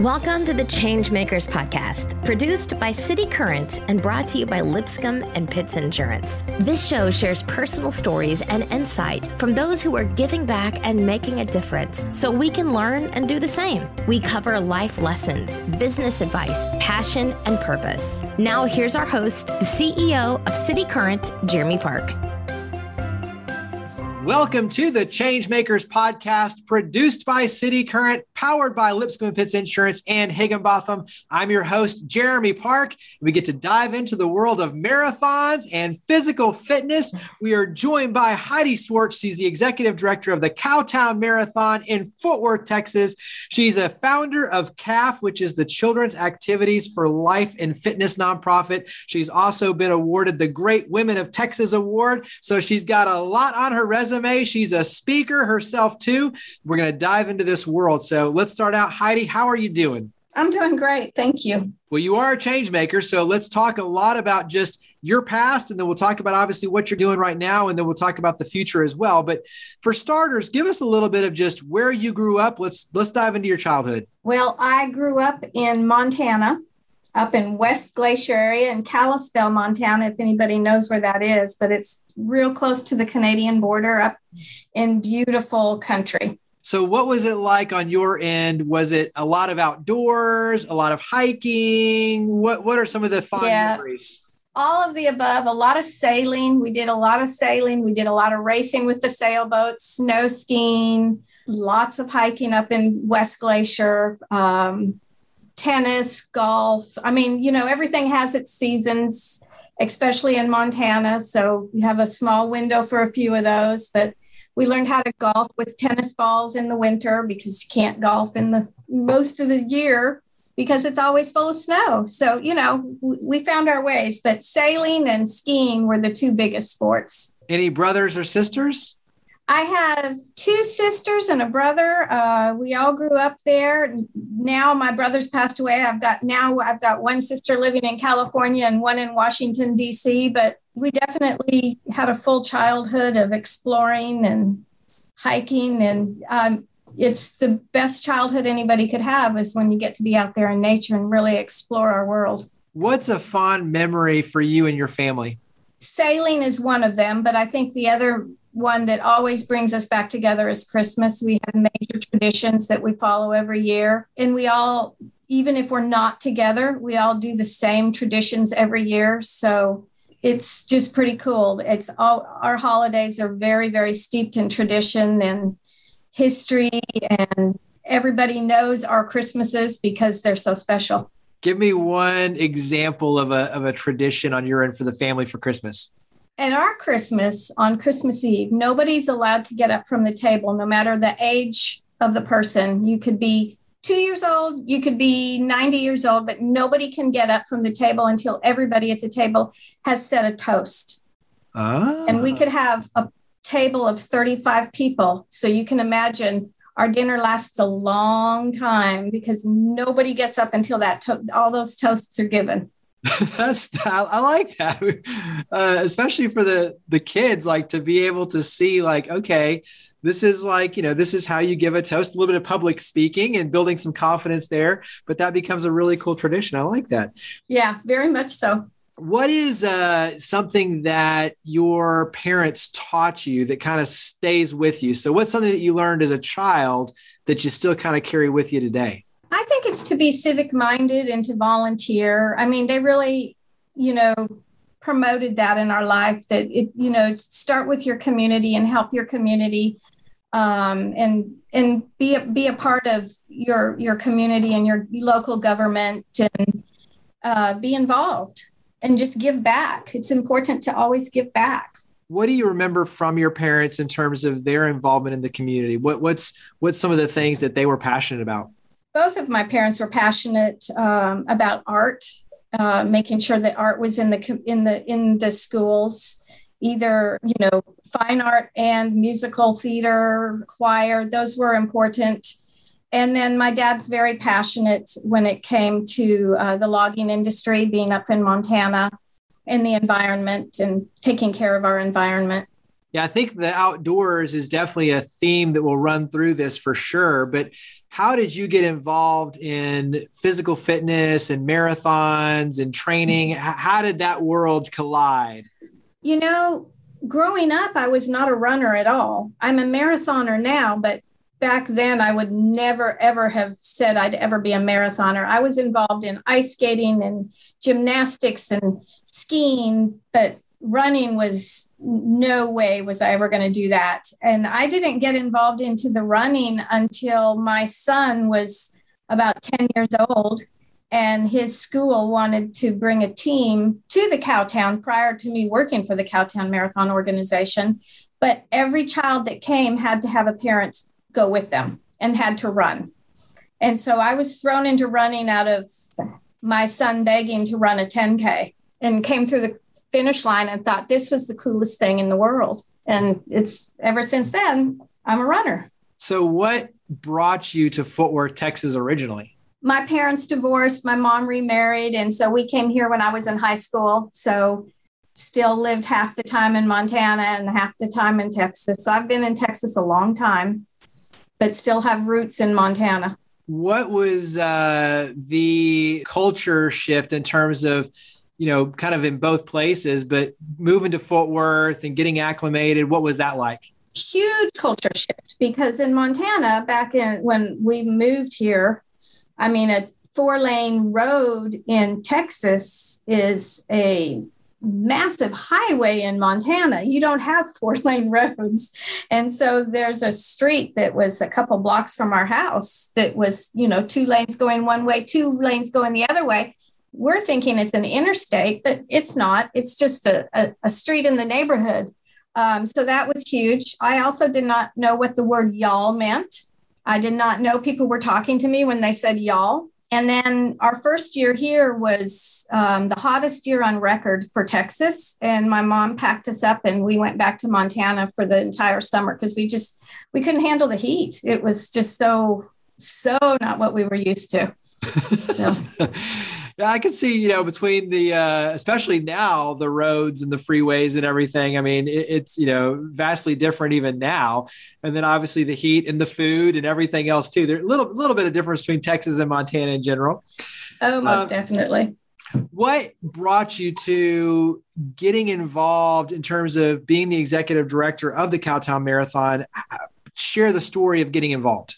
Welcome to the Changemakers Podcast, produced by City Current and brought to you by Lipscomb and Pitts Insurance. This show shares personal stories and insight from those who are giving back and making a difference so we can learn and do the same. We cover life lessons, business advice, passion, and purpose. Now, here's our host, the CEO of City Current, Jeremy Park. Welcome to the Changemakers podcast, produced by City Current, powered by Lipscomb Pitts Insurance and Higginbotham. I'm your host, Jeremy Park. We get to dive into the world of marathons and physical fitness. We are joined by Heidi Swartz. She's the executive director of the Cowtown Marathon in Fort Worth, Texas. She's a founder of CALF, which is the Children's Activities for Life and Fitness nonprofit. She's also been awarded the Great Women of Texas Award. So she's got a lot on her resume resume. She's a speaker herself, too. We're going to dive into this world. So let's start out. Heidi, how are you doing? I'm doing great. Thank you. Well, you are a change maker. So let's talk a lot about just your past and then we'll talk about obviously what you're doing right now and then we'll talk about the future as well but for starters give us a little bit of just where you grew up let's let's dive into your childhood well i grew up in montana up in West Glacier area in Kalispell, Montana, if anybody knows where that is, but it's real close to the Canadian border up in beautiful country. So, what was it like on your end? Was it a lot of outdoors, a lot of hiking? What What are some of the fun yeah, memories? All of the above. A lot of sailing. We did a lot of sailing. We did a lot of racing with the sailboats, snow skiing, lots of hiking up in West Glacier. Um, tennis, golf. I mean, you know, everything has its seasons, especially in Montana. So we have a small window for a few of those, but we learned how to golf with tennis balls in the winter because you can't golf in the most of the year because it's always full of snow. So, you know, we found our ways, but sailing and skiing were the two biggest sports. Any brothers or sisters? I have two sisters and a brother. Uh, we all grew up there. Now my brother's passed away. I've got now I've got one sister living in California and one in Washington D.C. But we definitely had a full childhood of exploring and hiking, and um, it's the best childhood anybody could have is when you get to be out there in nature and really explore our world. What's a fond memory for you and your family? Sailing is one of them, but I think the other one that always brings us back together is Christmas. We have major traditions that we follow every year. And we all, even if we're not together, we all do the same traditions every year. So it's just pretty cool. It's all our holidays are very, very steeped in tradition and history, and everybody knows our Christmases because they're so special. Give me one example of a, of a tradition on your end for the family for Christmas. At our Christmas, on Christmas Eve, nobody's allowed to get up from the table, no matter the age of the person. You could be two years old, you could be 90 years old, but nobody can get up from the table until everybody at the table has said a toast. Ah. And we could have a table of 35 people. So you can imagine our dinner lasts a long time because nobody gets up until that to- all those toasts are given. that's I like that, uh, especially for the the kids. Like to be able to see, like, okay, this is like you know, this is how you give a toast. A little bit of public speaking and building some confidence there, but that becomes a really cool tradition. I like that. Yeah, very much so. What is uh, something that your parents taught you that kind of stays with you? So, what's something that you learned as a child that you still kind of carry with you today? I think it's to be civic minded and to volunteer. I mean, they really, you know, promoted that in our life that it, you know, start with your community and help your community um, and and be a, be a part of your your community and your local government and uh, be involved and just give back. It's important to always give back. What do you remember from your parents in terms of their involvement in the community? What what's what's some of the things that they were passionate about? Both of my parents were passionate um, about art, uh, making sure that art was in the in the in the schools, either you know fine art and musical theater, choir. Those were important. And then my dad's very passionate when it came to uh, the logging industry, being up in Montana, and the environment and taking care of our environment. Yeah, I think the outdoors is definitely a theme that will run through this for sure. But how did you get involved in physical fitness and marathons and training? How did that world collide? You know, growing up, I was not a runner at all. I'm a marathoner now, but back then I would never ever have said I'd ever be a marathoner. I was involved in ice skating and gymnastics and skiing, but running was no way was I ever going to do that. And I didn't get involved into the running until my son was about 10 years old and his school wanted to bring a team to the Cowtown prior to me working for the Cowtown Marathon organization. But every child that came had to have a parent go with them and had to run. And so I was thrown into running out of my son begging to run a 10K and came through the finish line and thought this was the coolest thing in the world. And it's ever since then, I'm a runner. So, what brought you to Fort Worth, Texas originally? My parents divorced, my mom remarried. And so we came here when I was in high school. So, still lived half the time in Montana and half the time in Texas. So, I've been in Texas a long time, but still have roots in Montana. What was uh, the culture shift in terms of you know, kind of in both places, but moving to Fort Worth and getting acclimated, what was that like? Huge culture shift because in Montana, back in when we moved here, I mean, a four lane road in Texas is a massive highway in Montana. You don't have four lane roads. And so there's a street that was a couple blocks from our house that was, you know, two lanes going one way, two lanes going the other way we're thinking it's an interstate, but it's not. It's just a, a, a street in the neighborhood. Um, so that was huge. I also did not know what the word y'all meant. I did not know people were talking to me when they said y'all. And then our first year here was um, the hottest year on record for Texas. And my mom packed us up and we went back to Montana for the entire summer because we just we couldn't handle the heat. It was just so so not what we were used to. So I can see, you know, between the, uh, especially now, the roads and the freeways and everything. I mean, it, it's, you know, vastly different even now. And then obviously the heat and the food and everything else too. There's a little, little bit of difference between Texas and Montana in general. Oh, most uh, definitely. What brought you to getting involved in terms of being the executive director of the Cowtown Marathon? Share the story of getting involved.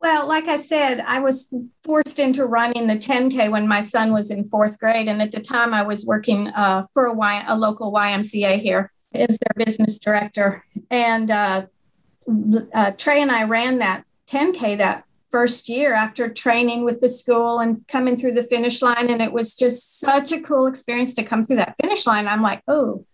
Well, like I said, I was forced into running the 10K when my son was in fourth grade. And at the time, I was working uh, for a, y- a local YMCA here as their business director. And uh, uh, Trey and I ran that 10K that first year after training with the school and coming through the finish line. And it was just such a cool experience to come through that finish line. I'm like, oh,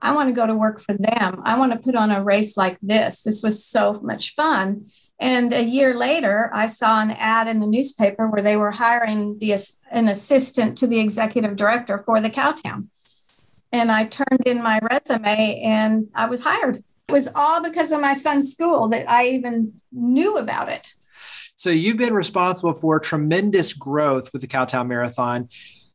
I want to go to work for them. I want to put on a race like this. This was so much fun. And a year later, I saw an ad in the newspaper where they were hiring the, an assistant to the executive director for the Cowtown. And I turned in my resume and I was hired. It was all because of my son's school that I even knew about it. So you've been responsible for tremendous growth with the Cowtown Marathon.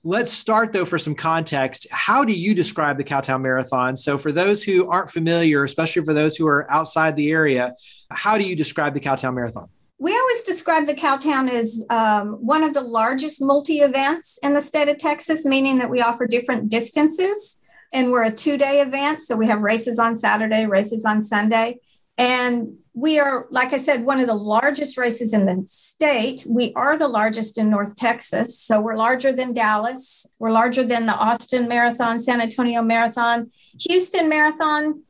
Let's start though for some context. How do you describe the Cowtown Marathon? So, for those who aren't familiar, especially for those who are outside the area, how do you describe the Cowtown Marathon? We always describe the Cowtown as um, one of the largest multi events in the state of Texas, meaning that we offer different distances. And we're a two day event. So we have races on Saturday, races on Sunday. And we are, like I said, one of the largest races in the state. We are the largest in North Texas. So we're larger than Dallas. We're larger than the Austin Marathon, San Antonio Marathon, Houston Marathon.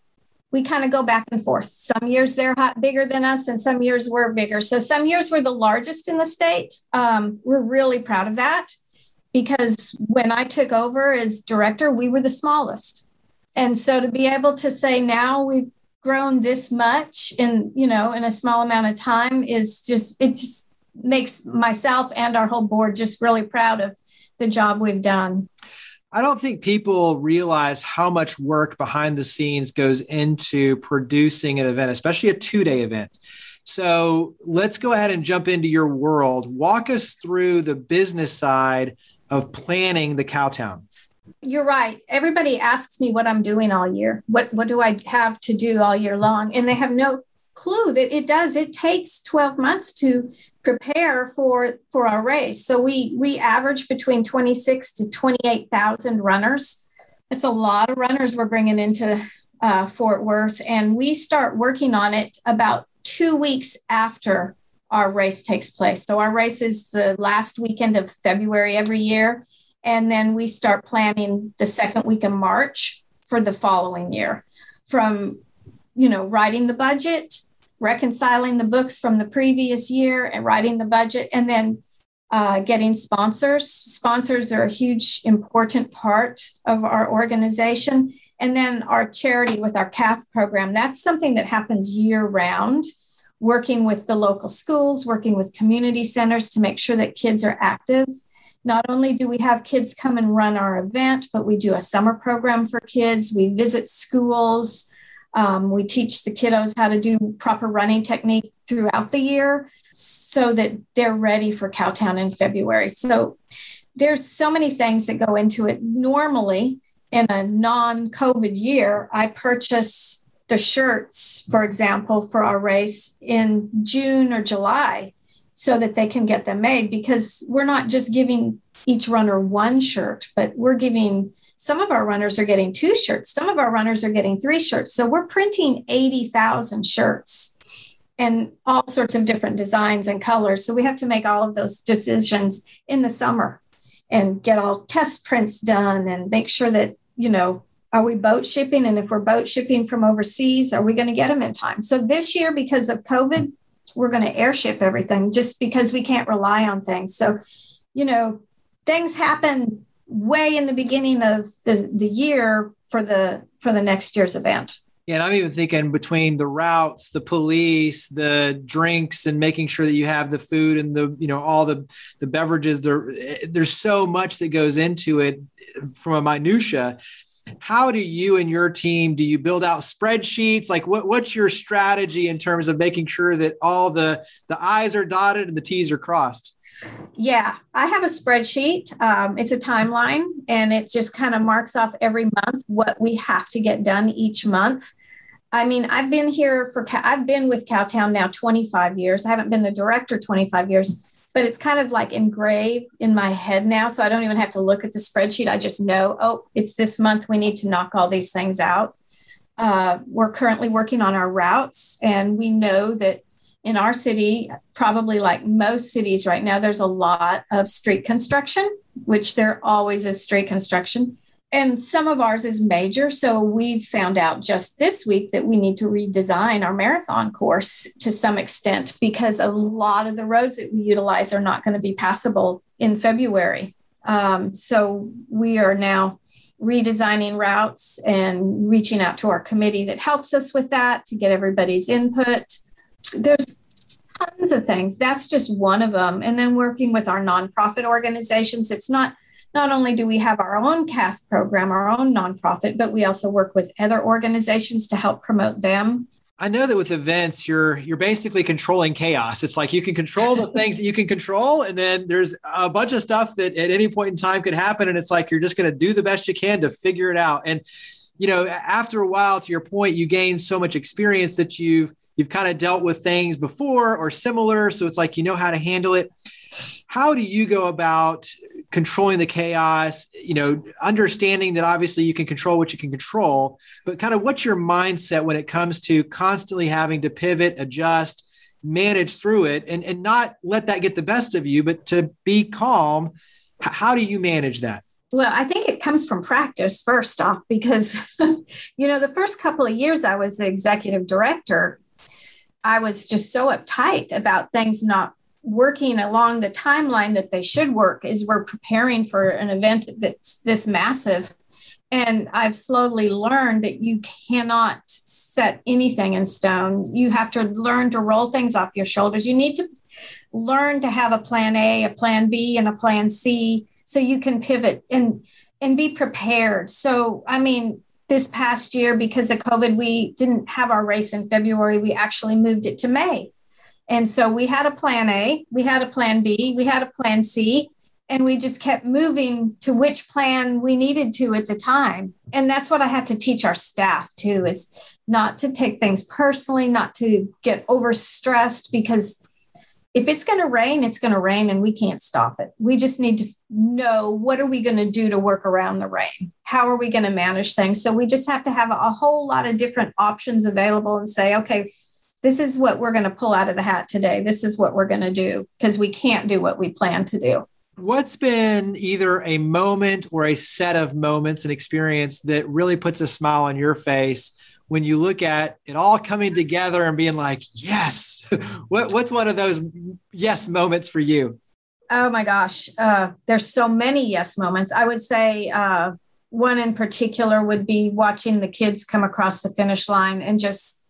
We kind of go back and forth. Some years they're bigger than us, and some years we're bigger. So some years we're the largest in the state. Um, we're really proud of that because when I took over as director, we were the smallest. And so to be able to say now we've grown this much in you know in a small amount of time is just it just makes myself and our whole board just really proud of the job we've done I don't think people realize how much work behind the scenes goes into producing an event, especially a two day event. So let's go ahead and jump into your world. Walk us through the business side of planning the Cowtown. You're right. Everybody asks me what I'm doing all year. What what do I have to do all year long? And they have no clue that it does. It takes 12 months to prepare for for our race. So we we average between 26 to 28,000 runners. It's a lot of runners we're bringing into uh, Fort Worth, and we start working on it about two weeks after our race takes place. So our race is the last weekend of February every year, and then we start planning the second week of March for the following year. From you know writing the budget reconciling the books from the previous year and writing the budget and then uh, getting sponsors. Sponsors are a huge, important part of our organization. And then our charity with our CALF program, that's something that happens year round, working with the local schools, working with community centers to make sure that kids are active. Not only do we have kids come and run our event, but we do a summer program for kids. We visit schools. Um, we teach the kiddos how to do proper running technique throughout the year so that they're ready for Cowtown in February. So there's so many things that go into it. Normally, in a non COVID year, I purchase the shirts, for example, for our race in June or July so that they can get them made because we're not just giving each runner one shirt, but we're giving some of our runners are getting two shirts, some of our runners are getting three shirts. So we're printing 80,000 shirts and all sorts of different designs and colors. So we have to make all of those decisions in the summer and get all test prints done and make sure that, you know, are we boat shipping? And if we're boat shipping from overseas, are we going to get them in time? So this year, because of COVID, we're going to airship everything just because we can't rely on things. So, you know, things happen way in the beginning of the, the year for the for the next year's event. Yeah, and I'm even thinking between the routes, the police, the drinks, and making sure that you have the food and the you know all the the beverages. There, eh, there's so much that goes into it from a minutia. How do you and your team do you build out spreadsheets? Like, what, what's your strategy in terms of making sure that all the the I's are dotted and the T's are crossed? Yeah, I have a spreadsheet. Um, it's a timeline and it just kind of marks off every month what we have to get done each month. I mean, I've been here for, I've been with Cowtown now 25 years. I haven't been the director 25 years, but it's kind of like engraved in my head now. So I don't even have to look at the spreadsheet. I just know, oh, it's this month. We need to knock all these things out. Uh, we're currently working on our routes and we know that in our city, probably like most cities right now, there's a lot of street construction, which there always is street construction. And some of ours is major. So we found out just this week that we need to redesign our marathon course to some extent because a lot of the roads that we utilize are not going to be passable in February. Um, so we are now redesigning routes and reaching out to our committee that helps us with that to get everybody's input there's tons of things. That's just one of them. And then working with our nonprofit organizations, it's not not only do we have our own CALF program, our own nonprofit, but we also work with other organizations to help promote them. I know that with events, you're you're basically controlling chaos. It's like you can control the things that you can control, and then there's a bunch of stuff that at any point in time could happen, and it's like you're just going to do the best you can to figure it out. And you know, after a while, to your point, you gain so much experience that you've you've kind of dealt with things before or similar. So it's like you know how to handle it. How do you go about controlling the chaos? You know, understanding that obviously you can control what you can control, but kind of what's your mindset when it comes to constantly having to pivot, adjust, manage through it, and, and not let that get the best of you, but to be calm? How do you manage that? Well, I think it comes from practice first off, because, you know, the first couple of years I was the executive director, I was just so uptight about things not working along the timeline that they should work as we're preparing for an event that's this massive. And I've slowly learned that you cannot set anything in stone. You have to learn to roll things off your shoulders. You need to learn to have a plan A, a plan B, and a plan C so you can pivot and and be prepared. So, I mean, this past year because of COVID, we didn't have our race in February. We actually moved it to May. And so we had a plan A, we had a plan B, we had a plan C, and we just kept moving to which plan we needed to at the time. And that's what I had to teach our staff too is not to take things personally, not to get overstressed because if it's going to rain, it's going to rain and we can't stop it. We just need to know what are we going to do to work around the rain? How are we going to manage things? So we just have to have a whole lot of different options available and say, okay, this is what we're going to pull out of the hat today. This is what we're going to do because we can't do what we plan to do. What's been either a moment or a set of moments and experience that really puts a smile on your face when you look at it all coming together and being like, yes, what, what's one of those yes moments for you? Oh my gosh, uh, there's so many yes moments. I would say uh, one in particular would be watching the kids come across the finish line and just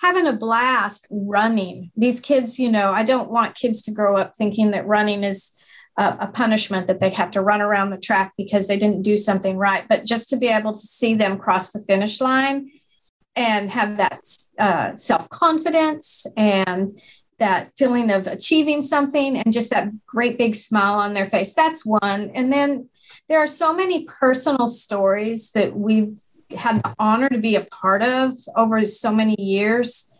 having a blast running. These kids, you know, I don't want kids to grow up thinking that running is a, a punishment that they have to run around the track because they didn't do something right, but just to be able to see them cross the finish line and have that uh, self confidence and that feeling of achieving something and just that great big smile on their face. That's one. And then there are so many personal stories that we've had the honor to be a part of over so many years.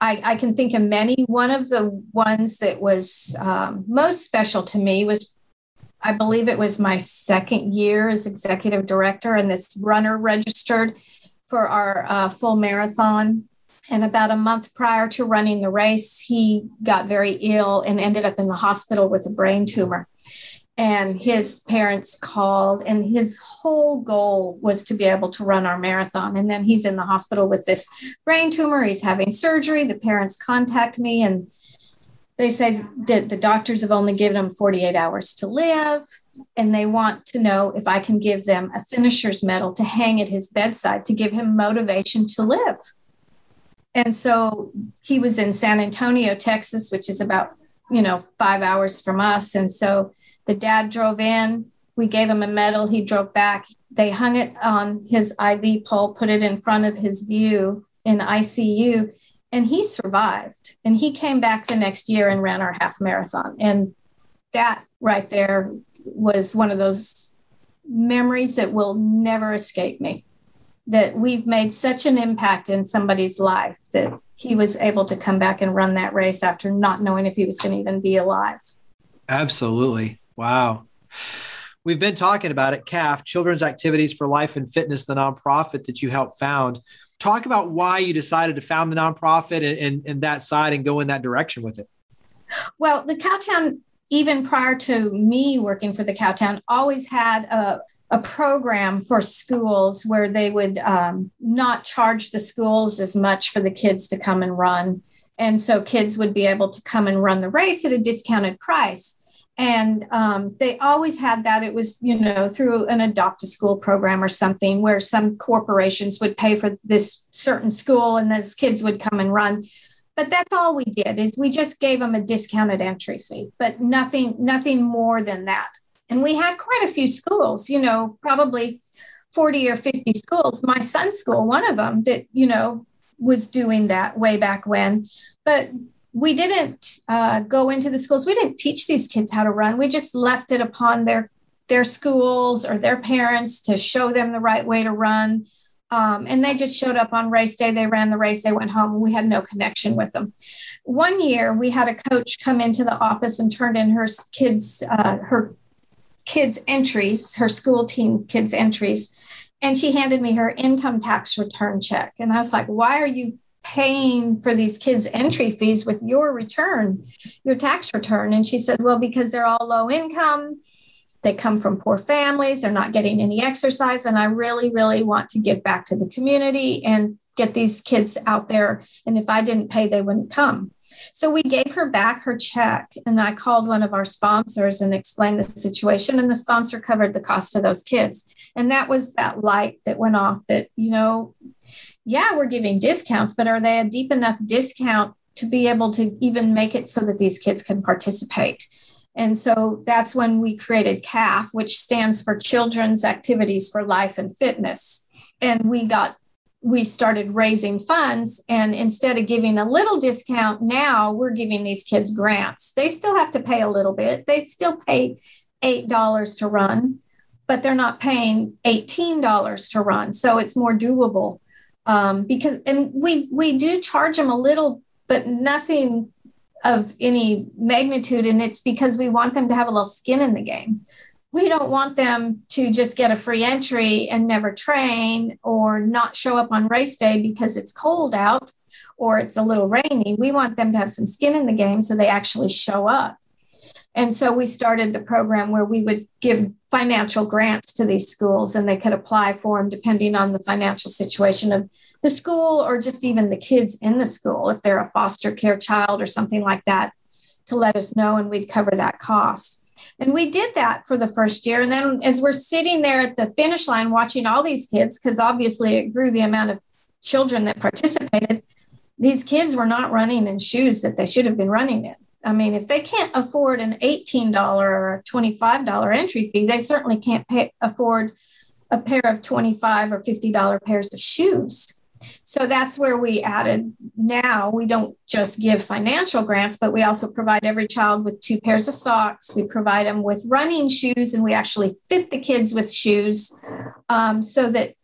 I, I can think of many. One of the ones that was um, most special to me was, I believe it was my second year as executive director, and this runner registered for our uh, full marathon. And about a month prior to running the race, he got very ill and ended up in the hospital with a brain tumor. And his parents called, and his whole goal was to be able to run our marathon. And then he's in the hospital with this brain tumor. He's having surgery. The parents contact me and they say that the doctors have only given him 48 hours to live and they want to know if I can give them a finisher's medal to hang at his bedside to give him motivation to live. And so he was in San Antonio, Texas, which is about, you know, five hours from us. And so the dad drove in, we gave him a medal, he drove back. They hung it on his IV pole, put it in front of his view in ICU, and he survived. And he came back the next year and ran our half marathon. And that right there was one of those memories that will never escape me that we've made such an impact in somebody's life that he was able to come back and run that race after not knowing if he was going to even be alive. Absolutely. Wow. We've been talking about it, CALF, Children's Activities for Life and Fitness, the nonprofit that you helped found. Talk about why you decided to found the nonprofit and, and, and that side and go in that direction with it. Well, the Cowtown even prior to me working for the Cowtown, always had a, a program for schools where they would um, not charge the schools as much for the kids to come and run. And so kids would be able to come and run the race at a discounted price. And um, they always had that. It was, you know, through an adopt a school program or something where some corporations would pay for this certain school and those kids would come and run but that's all we did is we just gave them a discounted entry fee but nothing nothing more than that. And we had quite a few schools you know probably 40 or 50 schools. My son's school one of them that you know was doing that way back when. But we didn't uh, go into the schools. We didn't teach these kids how to run. We just left it upon their their schools or their parents to show them the right way to run um, and they just showed up on race day. They ran the race. They went home. We had no connection with them. One year, we had a coach come into the office and turned in her kids uh, her kids entries, her school team kids entries, and she handed me her income tax return check. And I was like, "Why are you paying for these kids' entry fees with your return, your tax return?" And she said, "Well, because they're all low income." They come from poor families, they're not getting any exercise. And I really, really want to give back to the community and get these kids out there. And if I didn't pay, they wouldn't come. So we gave her back her check, and I called one of our sponsors and explained the situation. And the sponsor covered the cost of those kids. And that was that light that went off that, you know, yeah, we're giving discounts, but are they a deep enough discount to be able to even make it so that these kids can participate? And so that's when we created CALF, which stands for Children's Activities for Life and Fitness. And we got we started raising funds and instead of giving a little discount now we're giving these kids grants. They still have to pay a little bit. They still pay $8 to run but they're not paying $18 to run. So it's more doable um, because and we we do charge them a little, but nothing of any magnitude, and it's because we want them to have a little skin in the game. We don't want them to just get a free entry and never train or not show up on race day because it's cold out or it's a little rainy. We want them to have some skin in the game so they actually show up. And so we started the program where we would give financial grants to these schools and they could apply for them depending on the financial situation of the school or just even the kids in the school, if they're a foster care child or something like that, to let us know and we'd cover that cost. And we did that for the first year. And then as we're sitting there at the finish line watching all these kids, because obviously it grew the amount of children that participated, these kids were not running in shoes that they should have been running in. I mean, if they can't afford an $18 or $25 entry fee, they certainly can't pay, afford a pair of 25 or $50 pairs of shoes. So that's where we added now we don't just give financial grants, but we also provide every child with two pairs of socks. We provide them with running shoes, and we actually fit the kids with shoes um, so that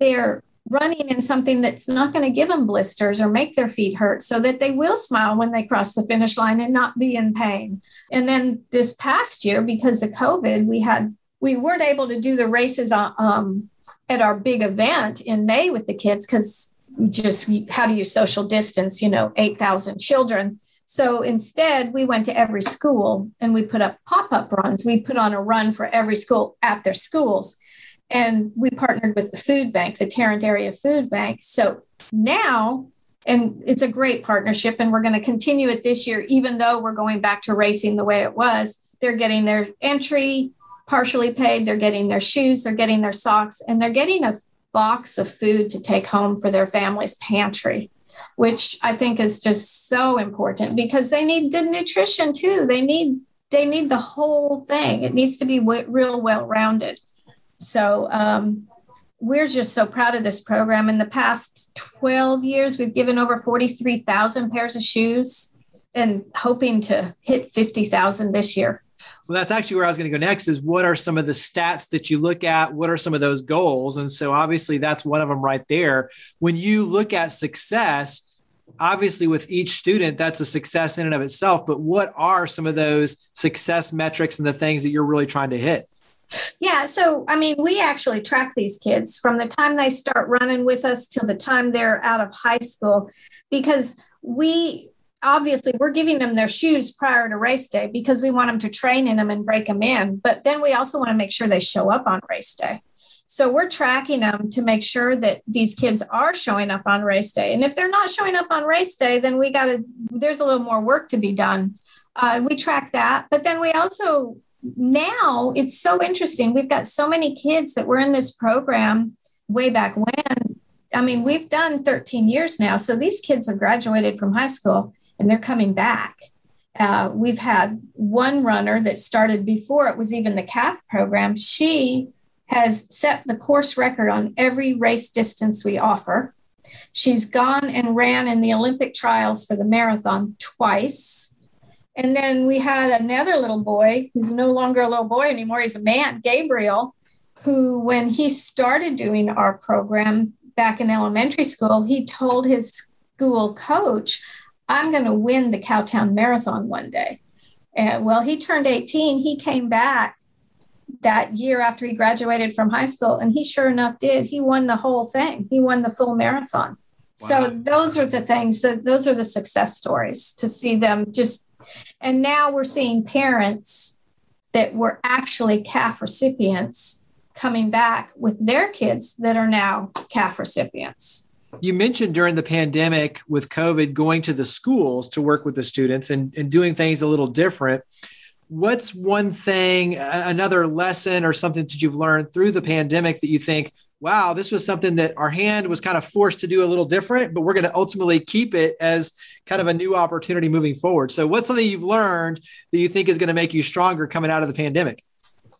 they're running in something that's not going to give them blisters or make their feet hurt so that they will smile when they cross the finish line and not be in pain. And then this past year, because of COVID, we had we weren't able to do the races um, at our big event in May with the kids because just how do you social distance, you know, 8,000 children. So instead, we went to every school and we put up pop up runs. We put on a run for every school at their schools. And we partnered with the food bank, the Tarrant Area Food Bank. So now, and it's a great partnership, and we're going to continue it this year, even though we're going back to racing the way it was. They're getting their entry partially paid, they're getting their shoes, they're getting their socks, and they're getting a box of food to take home for their family's pantry which i think is just so important because they need good nutrition too they need they need the whole thing it needs to be w- real well rounded so um, we're just so proud of this program. In the past 12 years, we've given over 43,000 pairs of shoes and hoping to hit 50,000 this year. Well, that's actually where I was going to go next is what are some of the stats that you look at? What are some of those goals? And so obviously that's one of them right there. When you look at success, obviously with each student, that's a success in and of itself, but what are some of those success metrics and the things that you're really trying to hit? Yeah. So, I mean, we actually track these kids from the time they start running with us till the time they're out of high school because we obviously we're giving them their shoes prior to race day because we want them to train in them and break them in. But then we also want to make sure they show up on race day. So we're tracking them to make sure that these kids are showing up on race day. And if they're not showing up on race day, then we got to, there's a little more work to be done. Uh, we track that. But then we also now it's so interesting. We've got so many kids that were in this program way back when. I mean, we've done 13 years now. So these kids have graduated from high school and they're coming back. Uh, we've had one runner that started before it was even the CALF program. She has set the course record on every race distance we offer. She's gone and ran in the Olympic trials for the marathon twice. And then we had another little boy who's no longer a little boy anymore. He's a man, Gabriel, who, when he started doing our program back in elementary school, he told his school coach, I'm going to win the Cowtown Marathon one day. And well, he turned 18. He came back that year after he graduated from high school, and he sure enough did. He won the whole thing, he won the full marathon. Wow. So those are the things that those are the success stories to see them just and now we're seeing parents that were actually CALF recipients coming back with their kids that are now CALF recipients. You mentioned during the pandemic with COVID going to the schools to work with the students and, and doing things a little different. What's one thing, another lesson or something that you've learned through the pandemic that you think, wow, this was something that our hand was kind of forced to do a little different, but we're going to ultimately keep it as kind of a new opportunity moving forward. So, what's something you've learned that you think is going to make you stronger coming out of the pandemic?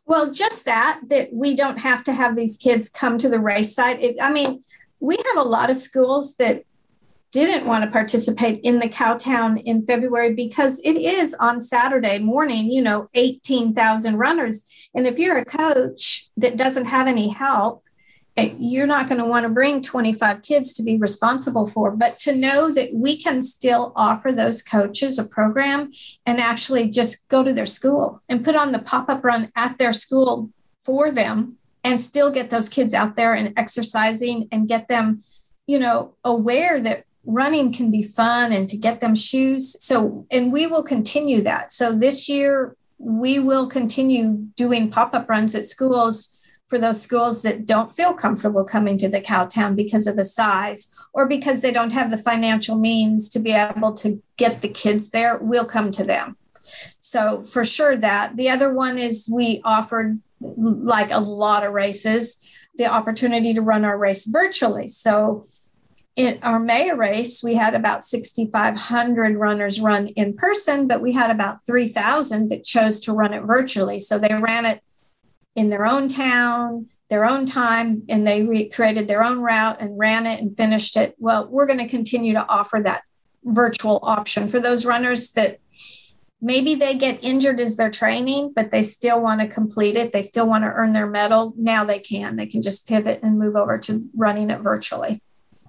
Well, just that, that we don't have to have these kids come to the race site. It, I mean, we have a lot of schools that didn't want to participate in the Cowtown in February because it is on Saturday morning, you know, 18,000 runners. And if you're a coach that doesn't have any help, eh, you're not going to want to bring 25 kids to be responsible for, but to know that we can still offer those coaches a program and actually just go to their school and put on the pop up run at their school for them and still get those kids out there and exercising and get them, you know, aware that running can be fun and to get them shoes. So, and we will continue that. So this year, we will continue doing pop up runs at schools for those schools that don't feel comfortable coming to the Cowtown because of the size or because they don't have the financial means to be able to get the kids there, we'll come to them. So, for sure, that. The other one is we offered like a lot of races the opportunity to run our race virtually. So, in our May race, we had about 6,500 runners run in person, but we had about 3,000 that chose to run it virtually. So they ran it in their own town, their own time, and they re- created their own route and ran it and finished it. Well, we're going to continue to offer that virtual option for those runners that maybe they get injured as they're training, but they still want to complete it. They still want to earn their medal. Now they can. They can just pivot and move over to running it virtually.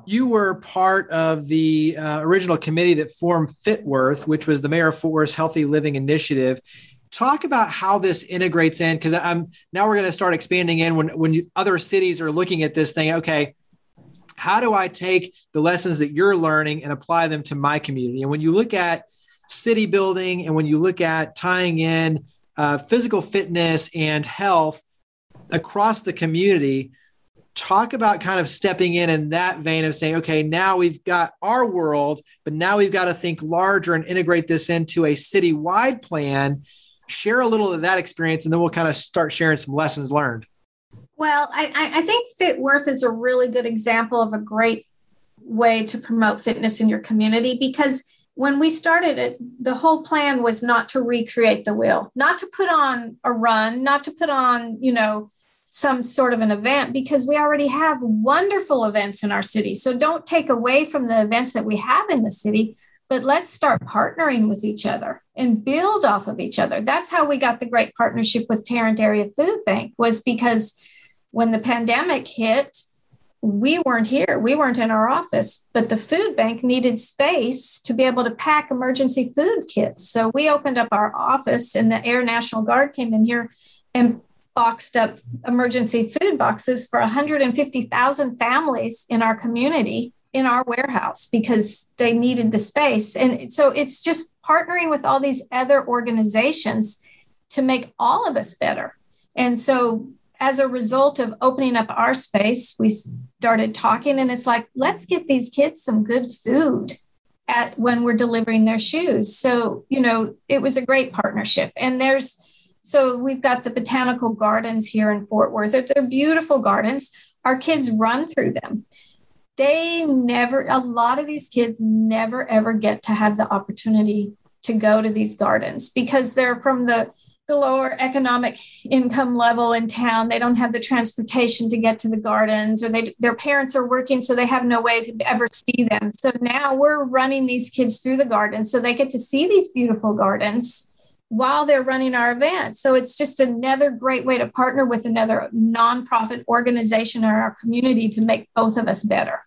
You were part of the uh, original committee that formed Fitworth, which was the Mayor of Fort Worth's Healthy Living Initiative talk about how this integrates in because i'm now we're going to start expanding in when when you, other cities are looking at this thing okay how do i take the lessons that you're learning and apply them to my community and when you look at city building and when you look at tying in uh, physical fitness and health across the community talk about kind of stepping in in that vein of saying okay now we've got our world but now we've got to think larger and integrate this into a citywide plan share a little of that experience and then we'll kind of start sharing some lessons learned. Well, I, I think Fitworth is a really good example of a great way to promote fitness in your community because when we started it, the whole plan was not to recreate the wheel, not to put on a run, not to put on, you know, some sort of an event because we already have wonderful events in our city. So don't take away from the events that we have in the city, but let's start partnering with each other and build off of each other. That's how we got the great partnership with Tarrant Area Food Bank was because when the pandemic hit, we weren't here. We weren't in our office, but the food bank needed space to be able to pack emergency food kits. So we opened up our office and the Air National Guard came in here and boxed up emergency food boxes for 150,000 families in our community in our warehouse because they needed the space. And so it's just partnering with all these other organizations to make all of us better. And so as a result of opening up our space, we started talking and it's like, let's get these kids some good food at when we're delivering their shoes. So, you know, it was a great partnership. And there's so we've got the botanical gardens here in Fort Worth. They're beautiful gardens. Our kids run through them they never a lot of these kids never ever get to have the opportunity to go to these gardens because they're from the the lower economic income level in town. They don't have the transportation to get to the gardens or they their parents are working so they have no way to ever see them. So now we're running these kids through the gardens so they get to see these beautiful gardens while they're running our event. So it's just another great way to partner with another nonprofit organization in our community to make both of us better.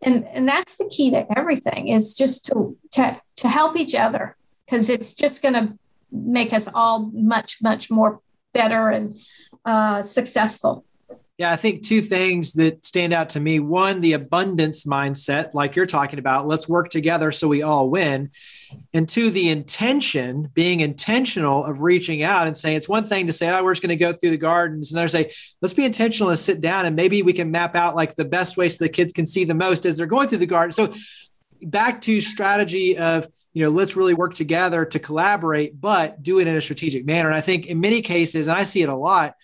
And and that's the key to everything is just to to to help each other because it's just going to make us all much much more better and uh, successful yeah, I think two things that stand out to me. One, the abundance mindset, like you're talking about, let's work together so we all win. And two, the intention, being intentional of reaching out and saying it's one thing to say, oh, we're just going to go through the gardens. And there's say, let's be intentional and sit down and maybe we can map out like the best ways so the kids can see the most as they're going through the garden. So back to strategy of, you know, let's really work together to collaborate, but do it in a strategic manner. And I think in many cases, and I see it a lot,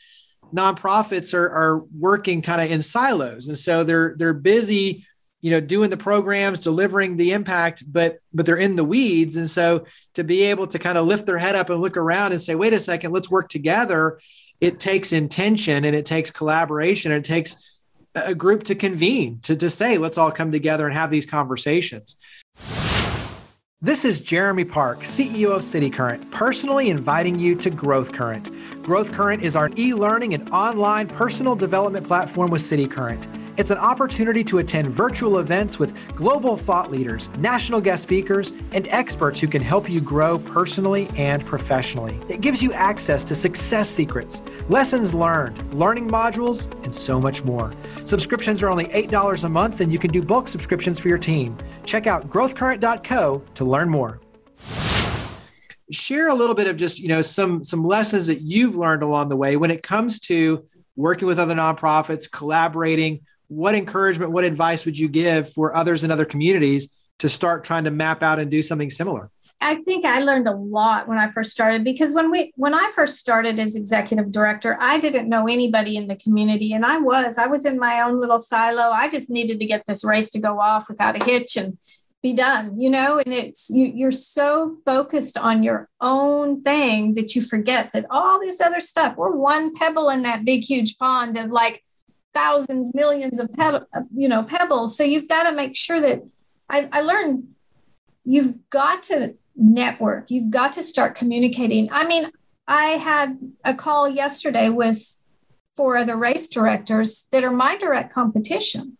nonprofits are, are working kind of in silos. And so they're they're busy you know doing the programs delivering the impact but but they're in the weeds. And so to be able to kind of lift their head up and look around and say wait a second let's work together it takes intention and it takes collaboration and it takes a group to convene to, to say let's all come together and have these conversations This is Jeremy Park, CEO of City Current, personally inviting you to Growth Current. Growth Current is our e learning and online personal development platform with City Current. It's an opportunity to attend virtual events with global thought leaders, national guest speakers, and experts who can help you grow personally and professionally. It gives you access to success secrets, lessons learned, learning modules, and so much more. Subscriptions are only $8 a month, and you can do bulk subscriptions for your team. Check out growthcurrent.co to learn more share a little bit of just you know some some lessons that you've learned along the way when it comes to working with other nonprofits collaborating what encouragement, what advice would you give for others in other communities to start trying to map out and do something similar? I think I learned a lot when I first started because when we when I first started as executive director, I didn't know anybody in the community and I was I was in my own little silo. I just needed to get this race to go off without a hitch and be done, you know, and it's you you're so focused on your own thing that you forget that all this other stuff, we're one pebble in that big huge pond of like thousands, millions of you know pebbles. So you've got to make sure that I, I learned you've got to network. You've got to start communicating. I mean, I had a call yesterday with four other race directors that are my direct competition.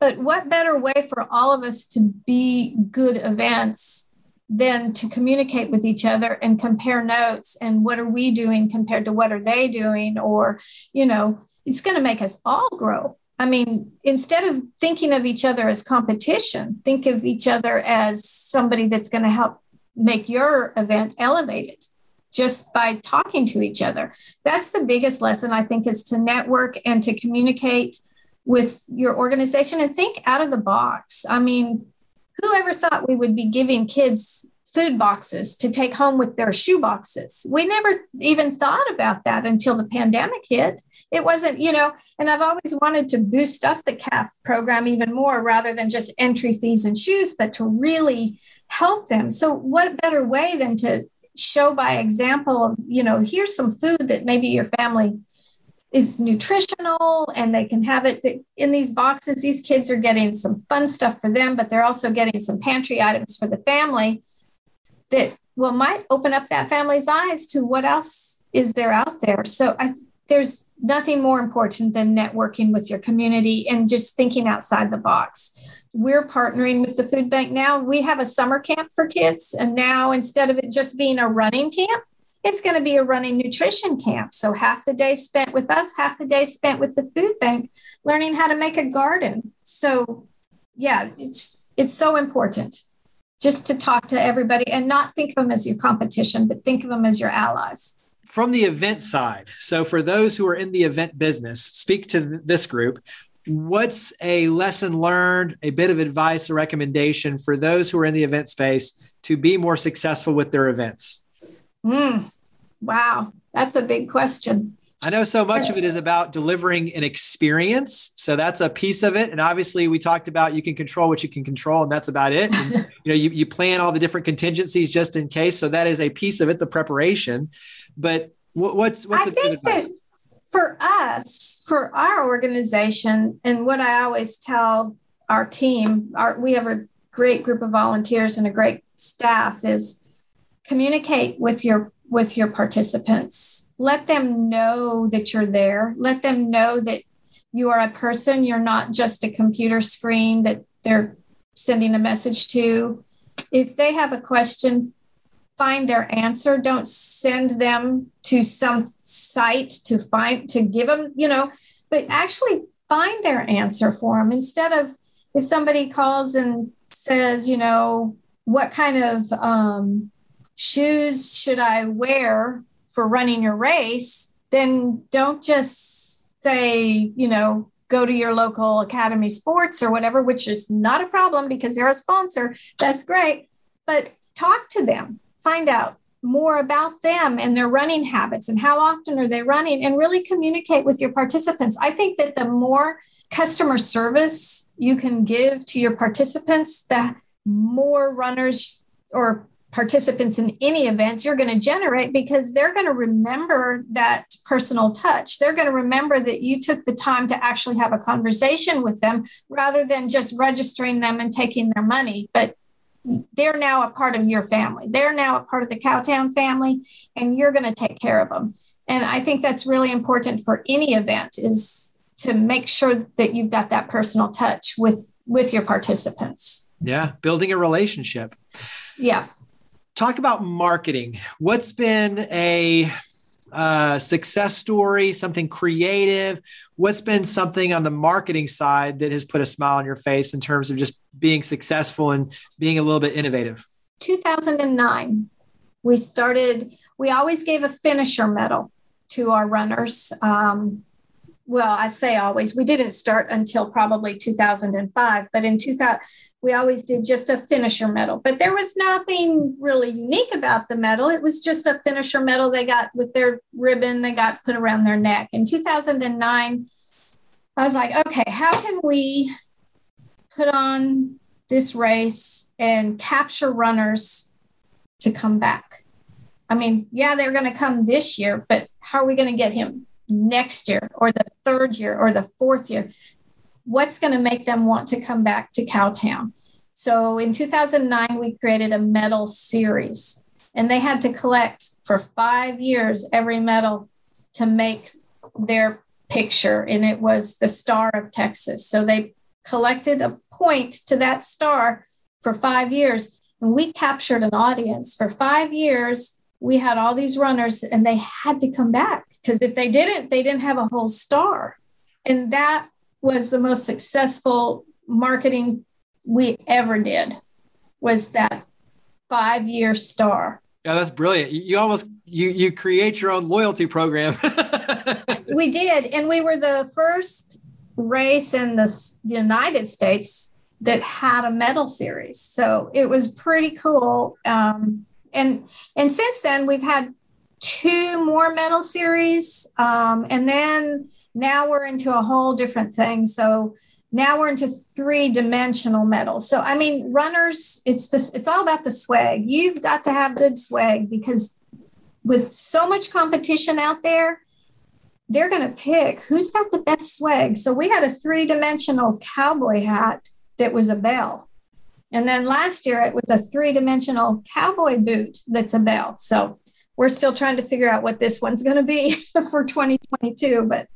But what better way for all of us to be good events than to communicate with each other and compare notes and what are we doing compared to what are they doing or you know it's going to make us all grow. I mean, instead of thinking of each other as competition, think of each other as somebody that's going to help make your event elevated just by talking to each other. That's the biggest lesson, I think, is to network and to communicate with your organization and think out of the box. I mean, who ever thought we would be giving kids food boxes to take home with their shoe boxes. We never even thought about that until the pandemic hit. It wasn't, you know, and I've always wanted to boost up the CALF program even more rather than just entry fees and shoes, but to really help them. So, what better way than to show by example, you know, here's some food that maybe your family is nutritional and they can have it in these boxes. These kids are getting some fun stuff for them, but they're also getting some pantry items for the family that well might open up that family's eyes to what else is there out there. So I, there's nothing more important than networking with your community and just thinking outside the box. We're partnering with the food bank now. We have a summer camp for kids, and now instead of it just being a running camp, it's going to be a running nutrition camp. So half the day spent with us, half the day spent with the food bank, learning how to make a garden. So yeah, it's it's so important just to talk to everybody and not think of them as your competition, but think of them as your allies. From the event side, so for those who are in the event business, speak to this group. What's a lesson learned, a bit of advice, a recommendation for those who are in the event space to be more successful with their events? Mm, wow, that's a big question. I know so much yes. of it is about delivering an experience. So that's a piece of it. And obviously we talked about you can control what you can control and that's about it. And, you know, you, you plan all the different contingencies just in case. So that is a piece of it, the preparation. But what, what's, what's I think that for us, for our organization and what I always tell our team, our, we have a great group of volunteers and a great staff is communicate with your with your participants. Let them know that you're there. Let them know that you are a person. You're not just a computer screen that they're sending a message to. If they have a question, find their answer. Don't send them to some site to find, to give them, you know, but actually find their answer for them instead of if somebody calls and says, you know, what kind of um, shoes should I wear for running your race, then don't just say, you know, go to your local Academy Sports or whatever, which is not a problem because they're a sponsor. That's great. But talk to them, find out more about them and their running habits and how often are they running and really communicate with your participants. I think that the more customer service you can give to your participants, the more runners or participants in any event you're going to generate because they're going to remember that personal touch. They're going to remember that you took the time to actually have a conversation with them rather than just registering them and taking their money. But they're now a part of your family. They're now a part of the Cowtown family, and you're going to take care of them. And I think that's really important for any event is to make sure that you've got that personal touch with with your participants. Yeah, building a relationship. Yeah. Talk about marketing. What's been a uh, success story, something creative? What's been something on the marketing side that has put a smile on your face in terms of just being successful and being a little bit innovative? 2009, we started, we always gave a finisher medal to our runners. Um, well, I say always, we didn't start until probably 2005, but in 2000, we always did just a finisher medal. But there was nothing really unique about the medal. It was just a finisher medal they got with their ribbon they got put around their neck. In 2009, I was like, okay, how can we put on this race and capture runners to come back? I mean, yeah, they're going to come this year, but how are we going to get him next year or the third year or the fourth year? what's going to make them want to come back to Cowtown? So in 2009, we created a medal series, and they had to collect for five years every medal to make their picture, and it was the Star of Texas. So they collected a point to that star for five years, and we captured an audience for five years. We had all these runners, and they had to come back because if they didn't, they didn't have a whole star. And that was the most successful marketing we ever did was that five year star. Yeah that's brilliant. You almost you you create your own loyalty program. We did and we were the first race in the united states that had a medal series. So it was pretty cool. Um, and and since then we've had two more medal series um, and then now we're into a whole different thing. So now we're into three dimensional medals. So I mean, runners, it's this, it's all about the swag. You've got to have good swag because with so much competition out there, they're going to pick who's got the best swag. So we had a three dimensional cowboy hat that was a bell. And then last year it was a three dimensional cowboy boot that's a bell. So we're still trying to figure out what this one's going to be for 2022 but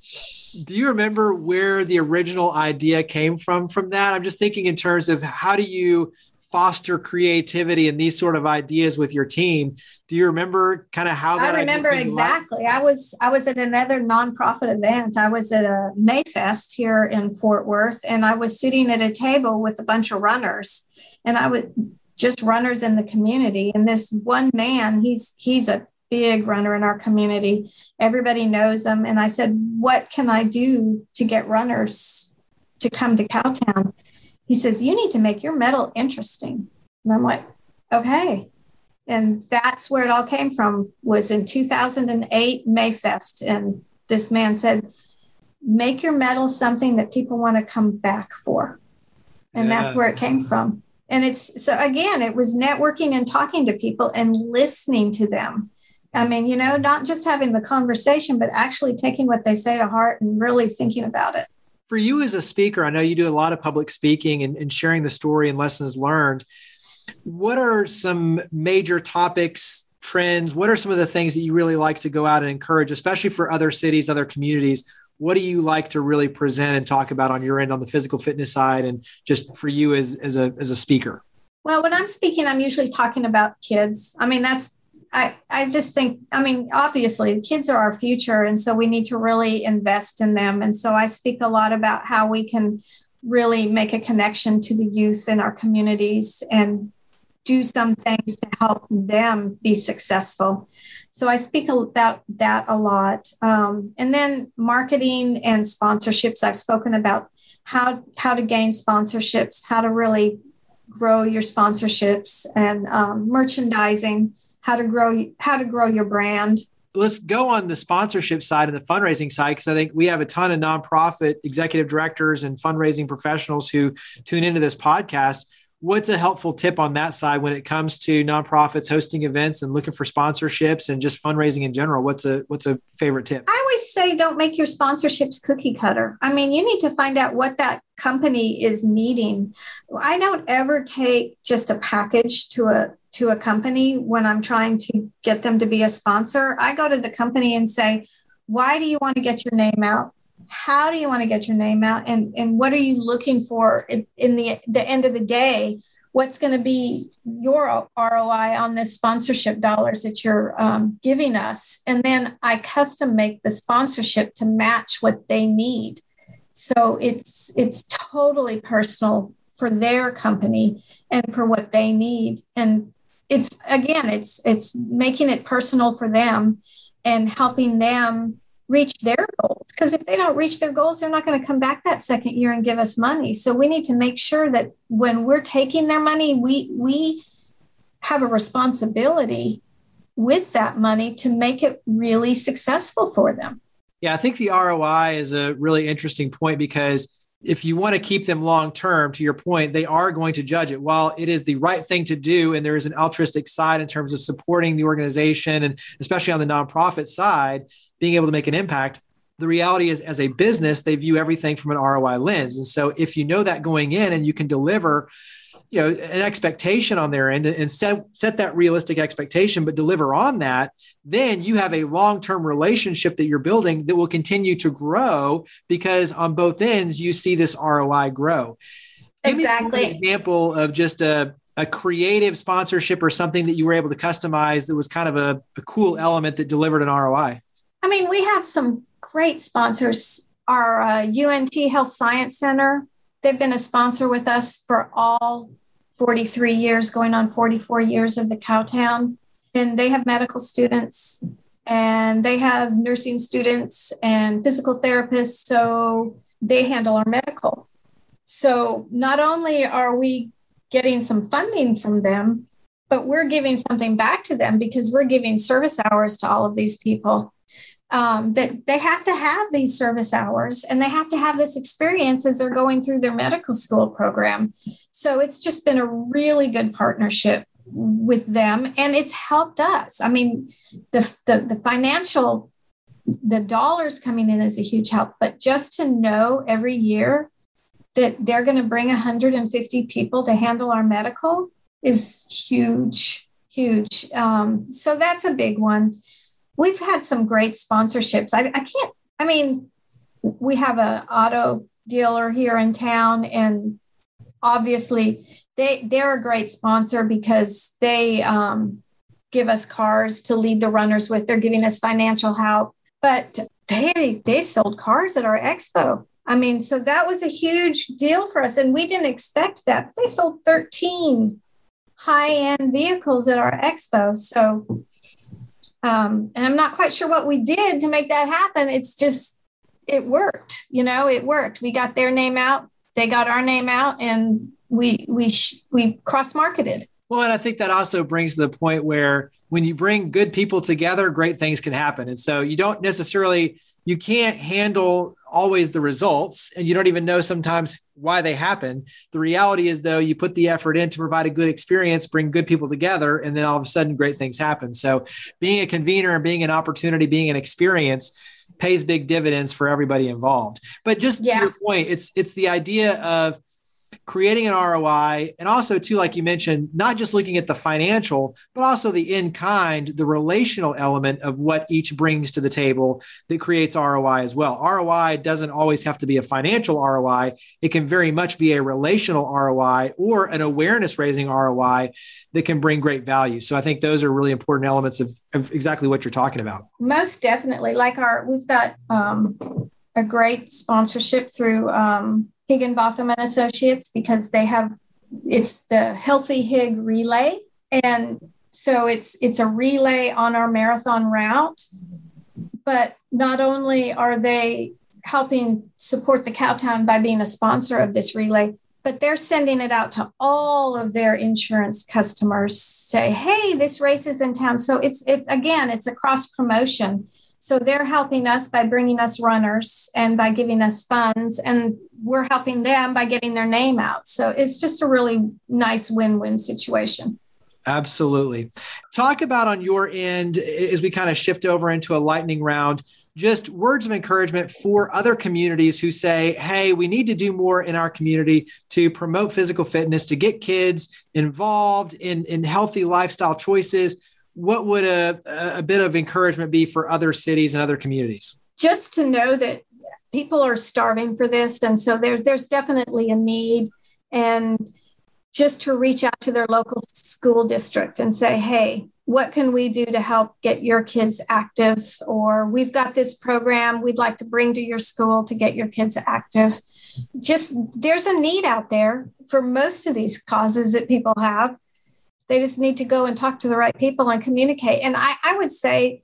do you remember where the original idea came from from that? I'm just thinking in terms of how do you foster creativity and these sort of ideas with your team? Do you remember kind of how i remember exactly. I was i was at another nonprofit event. I was at a mayfest here in fort worth and i was sitting at a table with a bunch of runners and i was just runners in the community and this one man he's he's a big runner in our community. Everybody knows him. And I said, What can I do to get runners to come to Cowtown? He says, You need to make your medal interesting. And I'm like, Okay. And that's where it all came from was in 2008 Mayfest. And this man said, Make your medal something that people want to come back for. And yeah. that's where it came from. And it's so again, it was networking and talking to people and listening to them I mean, you know, not just having the conversation, but actually taking what they say to heart and really thinking about it. For you as a speaker, I know you do a lot of public speaking and, and sharing the story and lessons learned. What are some major topics, trends? What are some of the things that you really like to go out and encourage, especially for other cities, other communities? What do you like to really present and talk about on your end on the physical fitness side and just for you as, as a as a speaker? Well, when I'm speaking, I'm usually talking about kids. I mean, that's I, I just think, I mean, obviously, the kids are our future. And so we need to really invest in them. And so I speak a lot about how we can really make a connection to the youth in our communities and do some things to help them be successful. So I speak about that a lot. Um, and then marketing and sponsorships. I've spoken about how how to gain sponsorships, how to really grow your sponsorships, and um, merchandising how to grow how to grow your brand let's go on the sponsorship side and the fundraising side because I think we have a ton of nonprofit executive directors and fundraising professionals who tune into this podcast. What's a helpful tip on that side when it comes to nonprofits hosting events and looking for sponsorships and just fundraising in general? What's a what's a favorite tip? I always say don't make your sponsorships cookie cutter. I mean, you need to find out what that company is needing. I don't ever take just a package to a to a company when I'm trying to get them to be a sponsor. I go to the company and say, "Why do you want to get your name out? How do you want to get your name out? And and what are you looking for in, in the the end of the day? what's going to be your ROI on this sponsorship dollars that you're um, giving us. And then I custom make the sponsorship to match what they need. So it's it's totally personal for their company and for what they need. And it's again, it's it's making it personal for them and helping them reach their goals. Because if they don't reach their goals, they're not going to come back that second year and give us money. So we need to make sure that when we're taking their money, we we have a responsibility with that money to make it really successful for them. Yeah, I think the ROI is a really interesting point because if you want to keep them long term, to your point, they are going to judge it. While it is the right thing to do, and there is an altruistic side in terms of supporting the organization, and especially on the nonprofit side, being able to make an impact. The reality is, as a business, they view everything from an ROI lens. And so, if you know that going in and you can deliver, you know, an expectation on their end and set set that realistic expectation, but deliver on that, then you have a long term relationship that you're building that will continue to grow because on both ends you see this ROI grow. Exactly. example of just a a creative sponsorship or something that you were able to customize that was kind of a, a cool element that delivered an ROI. I mean, we have some great sponsors. Our uh, UNT Health Science Center, they've been a sponsor with us for all 43 years, going on 44 years of the Cowtown. And they have medical students and they have nursing students and physical therapists. So they handle our medical. So not only are we getting some funding from them, but we're giving something back to them because we're giving service hours to all of these people um, that they have to have these service hours and they have to have this experience as they're going through their medical school program. So it's just been a really good partnership with them and it's helped us. I mean, the, the, the financial, the dollars coming in is a huge help, but just to know every year that they're going to bring 150 people to handle our medical is huge, huge. Um, so that's a big one we've had some great sponsorships. I, I can't, I mean, we have an auto dealer here in town, and obviously they they're a great sponsor because they um, give us cars to lead the runners with. They're giving us financial help, but they they sold cars at our expo. I mean, so that was a huge deal for us, and we didn't expect that. They sold 13 high end vehicles at our expo. So um, and I'm not quite sure what we did to make that happen. It's just, it worked, you know, it worked. We got their name out, they got our name out, and we, we, sh- we cross marketed. Well, and I think that also brings to the point where when you bring good people together, great things can happen. And so you don't necessarily, you can't handle always the results and you don't even know sometimes why they happen. The reality is, though, you put the effort in to provide a good experience, bring good people together, and then all of a sudden great things happen. So, being a convener and being an opportunity, being an experience pays big dividends for everybody involved. But just yeah. to your point, it's it's the idea of creating an ROI, and also too, like you mentioned, not just looking at the financial, but also the in kind, the relational element of what each brings to the table that creates ROI as well. ROI doesn't always have to be a financial ROI; it can very much be a relational ROI or an awareness raising ROI that can bring great value. So I think those are really important elements of, of exactly what you're talking about. Most definitely, like our we've got. Um, a great sponsorship through um, Higginbotham and Associates because they have it's the Healthy Hig Relay, and so it's it's a relay on our marathon route. But not only are they helping support the Cowtown by being a sponsor of this relay, but they're sending it out to all of their insurance customers. Say, hey, this race is in town. So it's it again, it's a cross promotion. So they're helping us by bringing us runners and by giving us funds, and we're helping them by getting their name out. So it's just a really nice win win situation. Absolutely. Talk about on your end as we kind of shift over into a lightning round. just words of encouragement for other communities who say, hey, we need to do more in our community to promote physical fitness, to get kids involved in, in healthy lifestyle choices? What would a, a bit of encouragement be for other cities and other communities? Just to know that people are starving for this. And so there, there's definitely a need. And just to reach out to their local school district and say, hey, what can we do to help get your kids active? Or we've got this program we'd like to bring to your school to get your kids active. Just there's a need out there for most of these causes that people have. They just need to go and talk to the right people and communicate. And I, I would say,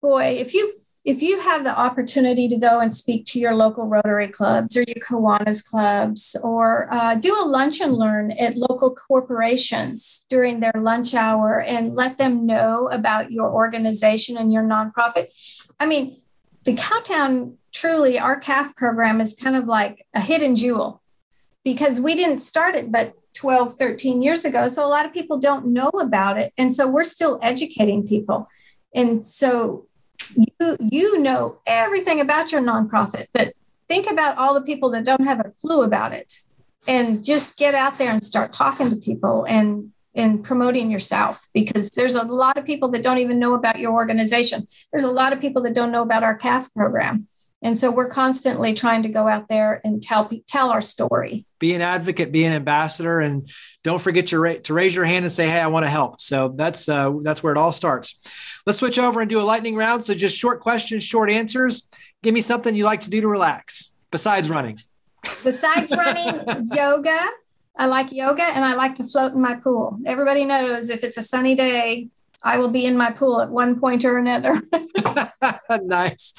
boy, if you if you have the opportunity to go and speak to your local Rotary clubs or your Kiwanis clubs, or uh, do a lunch and learn at local corporations during their lunch hour and let them know about your organization and your nonprofit. I mean, the Cowtown truly, our CALF program is kind of like a hidden jewel because we didn't start it but 12, 13 years ago. So a lot of people don't know about it. And so we're still educating people. And so you you know everything about your nonprofit but think about all the people that don't have a clue about it and just get out there and start talking to people and and promoting yourself because there's a lot of people that don't even know about your organization there's a lot of people that don't know about our CALF program and so we're constantly trying to go out there and tell tell our story. Be an advocate, be an ambassador, and don't forget to, ra- to raise your hand and say, "Hey, I want to help." So that's uh, that's where it all starts. Let's switch over and do a lightning round. So just short questions, short answers. Give me something you like to do to relax besides running. Besides running, yoga. I like yoga and I like to float in my pool. Everybody knows if it's a sunny day, I will be in my pool at one point or another. nice.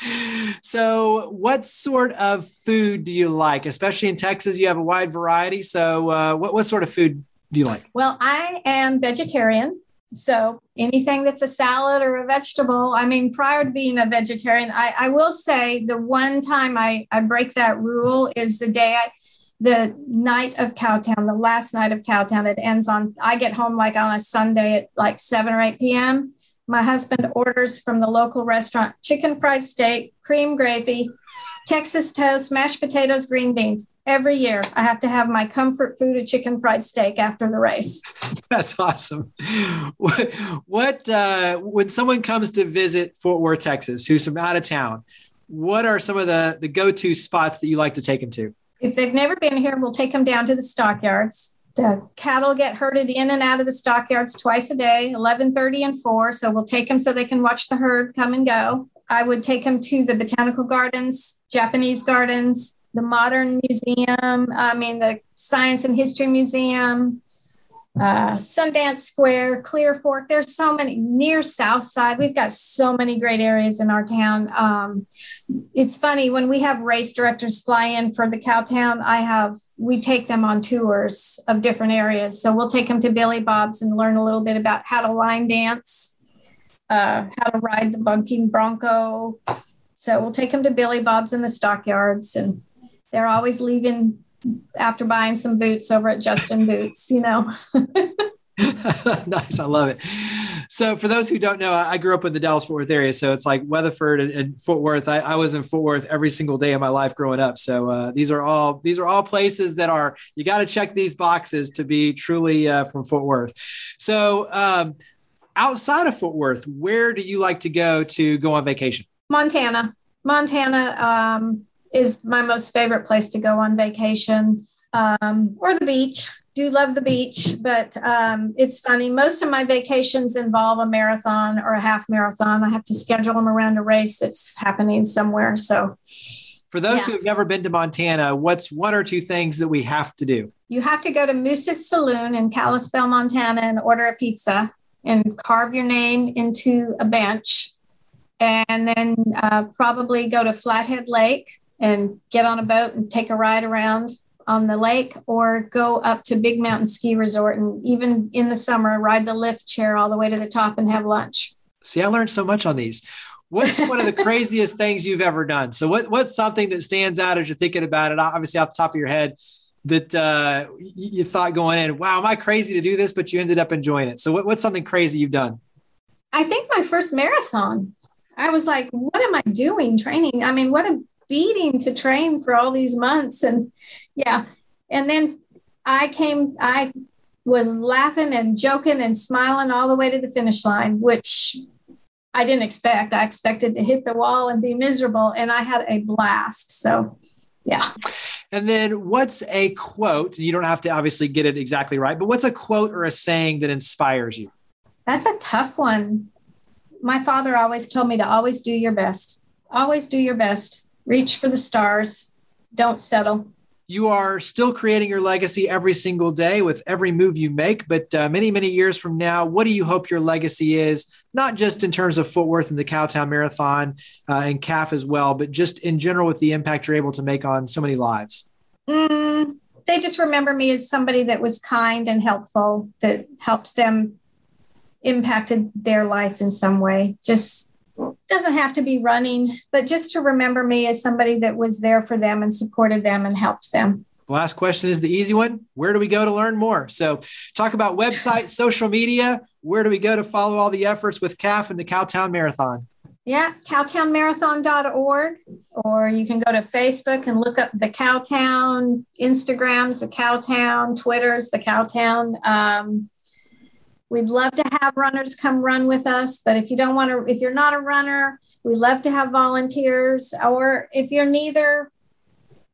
So, what sort of food do you like? Especially in Texas, you have a wide variety. So, uh, what, what sort of food do you like? Well, I am vegetarian. So, anything that's a salad or a vegetable, I mean, prior to being a vegetarian, I, I will say the one time I, I break that rule is the day I, the night of Cowtown, the last night of Cowtown, it ends on, I get home like on a Sunday at like 7 or 8 p.m. My husband orders from the local restaurant chicken fried steak, cream gravy, Texas toast, mashed potatoes, green beans. Every year, I have to have my comfort food of chicken fried steak after the race. That's awesome. What, what uh, when someone comes to visit Fort Worth, Texas, who's from out of town, what are some of the the go to spots that you like to take them to? If they've never been here, we'll take them down to the stockyards. The cattle get herded in and out of the stockyards twice a day, 11:30 and 4. So we'll take them so they can watch the herd come and go. I would take them to the botanical gardens, Japanese gardens, the modern museum, I mean the science and history museum, uh, Sundance Square, Clear Fork. There's so many near South Side. We've got so many great areas in our town. Um, it's funny when we have race directors fly in for the Cowtown. I have we take them on tours of different areas. So we'll take them to Billy Bob's and learn a little bit about how to line dance, uh, how to ride the bunking bronco. So we'll take them to Billy Bob's in the stockyards, and they're always leaving after buying some boots over at Justin Boots, you know. nice. I love it. So, for those who don't know, I grew up in the Dallas Fort Worth area. So, it's like Weatherford and, and Fort Worth. I, I, was in Fort Worth every single day of my life growing up. So, uh, these are all these are all places that are you got to check these boxes to be truly uh, from Fort Worth. So, um, outside of Fort Worth, where do you like to go to go on vacation? Montana. Montana. Um, is my most favorite place to go on vacation um, or the beach. Do love the beach, but um, it's funny. Most of my vacations involve a marathon or a half marathon. I have to schedule them around a race that's happening somewhere. So, for those yeah. who have never been to Montana, what's one or two things that we have to do? You have to go to Moose's Saloon in Kalispell, Montana, and order a pizza and carve your name into a bench, and then uh, probably go to Flathead Lake and get on a boat and take a ride around on the lake or go up to Big Mountain Ski Resort and even in the summer ride the lift chair all the way to the top and have lunch. See, I learned so much on these. What's one of the craziest things you've ever done? So what what's something that stands out as you're thinking about it obviously off the top of your head that uh, you thought going in, wow, am I crazy to do this? But you ended up enjoying it. So what, what's something crazy you've done? I think my first marathon I was like, what am I doing training? I mean, what a beating to train for all these months. And yeah. And then I came, I was laughing and joking and smiling all the way to the finish line, which I didn't expect. I expected to hit the wall and be miserable. And I had a blast. So, yeah. And then what's a quote? You don't have to obviously get it exactly right, but what's a quote or a saying that inspires you? That's a tough one. My father always told me to always do your best. Always do your best. Reach for the stars. Don't settle you are still creating your legacy every single day with every move you make. But uh, many, many years from now, what do you hope your legacy is? Not just in terms of Fort Worth and the Cowtown Marathon uh, and CALF as well, but just in general with the impact you're able to make on so many lives. Mm, they just remember me as somebody that was kind and helpful, that helped them, impacted their life in some way. Just doesn't have to be running, but just to remember me as somebody that was there for them and supported them and helped them. The last question is the easy one. Where do we go to learn more? So, talk about website, social media. Where do we go to follow all the efforts with CALF and the Cowtown Marathon? Yeah, cowtownmarathon.org, or you can go to Facebook and look up the Cowtown, Instagrams, the Cowtown, Twitters, the Cowtown. Um, We'd love to have runners come run with us, but if you don't want to, if you're not a runner, we love to have volunteers. Or if you're neither,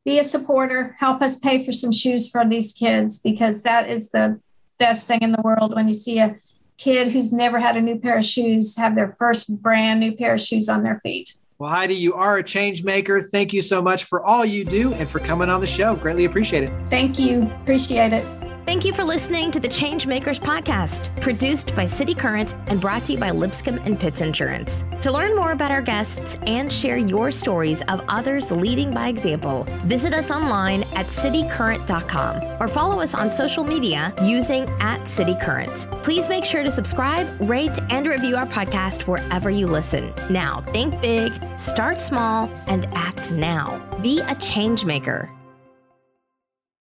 be a supporter, help us pay for some shoes for these kids because that is the best thing in the world when you see a kid who's never had a new pair of shoes have their first brand new pair of shoes on their feet. Well, Heidi, you are a change maker. Thank you so much for all you do and for coming on the show. Greatly appreciate it. Thank you. Appreciate it. Thank you for listening to the Changemakers podcast, produced by City Current and brought to you by Lipscomb and Pitts Insurance. To learn more about our guests and share your stories of others leading by example, visit us online at citycurrent.com or follow us on social media using at City Current. Please make sure to subscribe, rate, and review our podcast wherever you listen. Now, think big, start small, and act now. Be a change maker.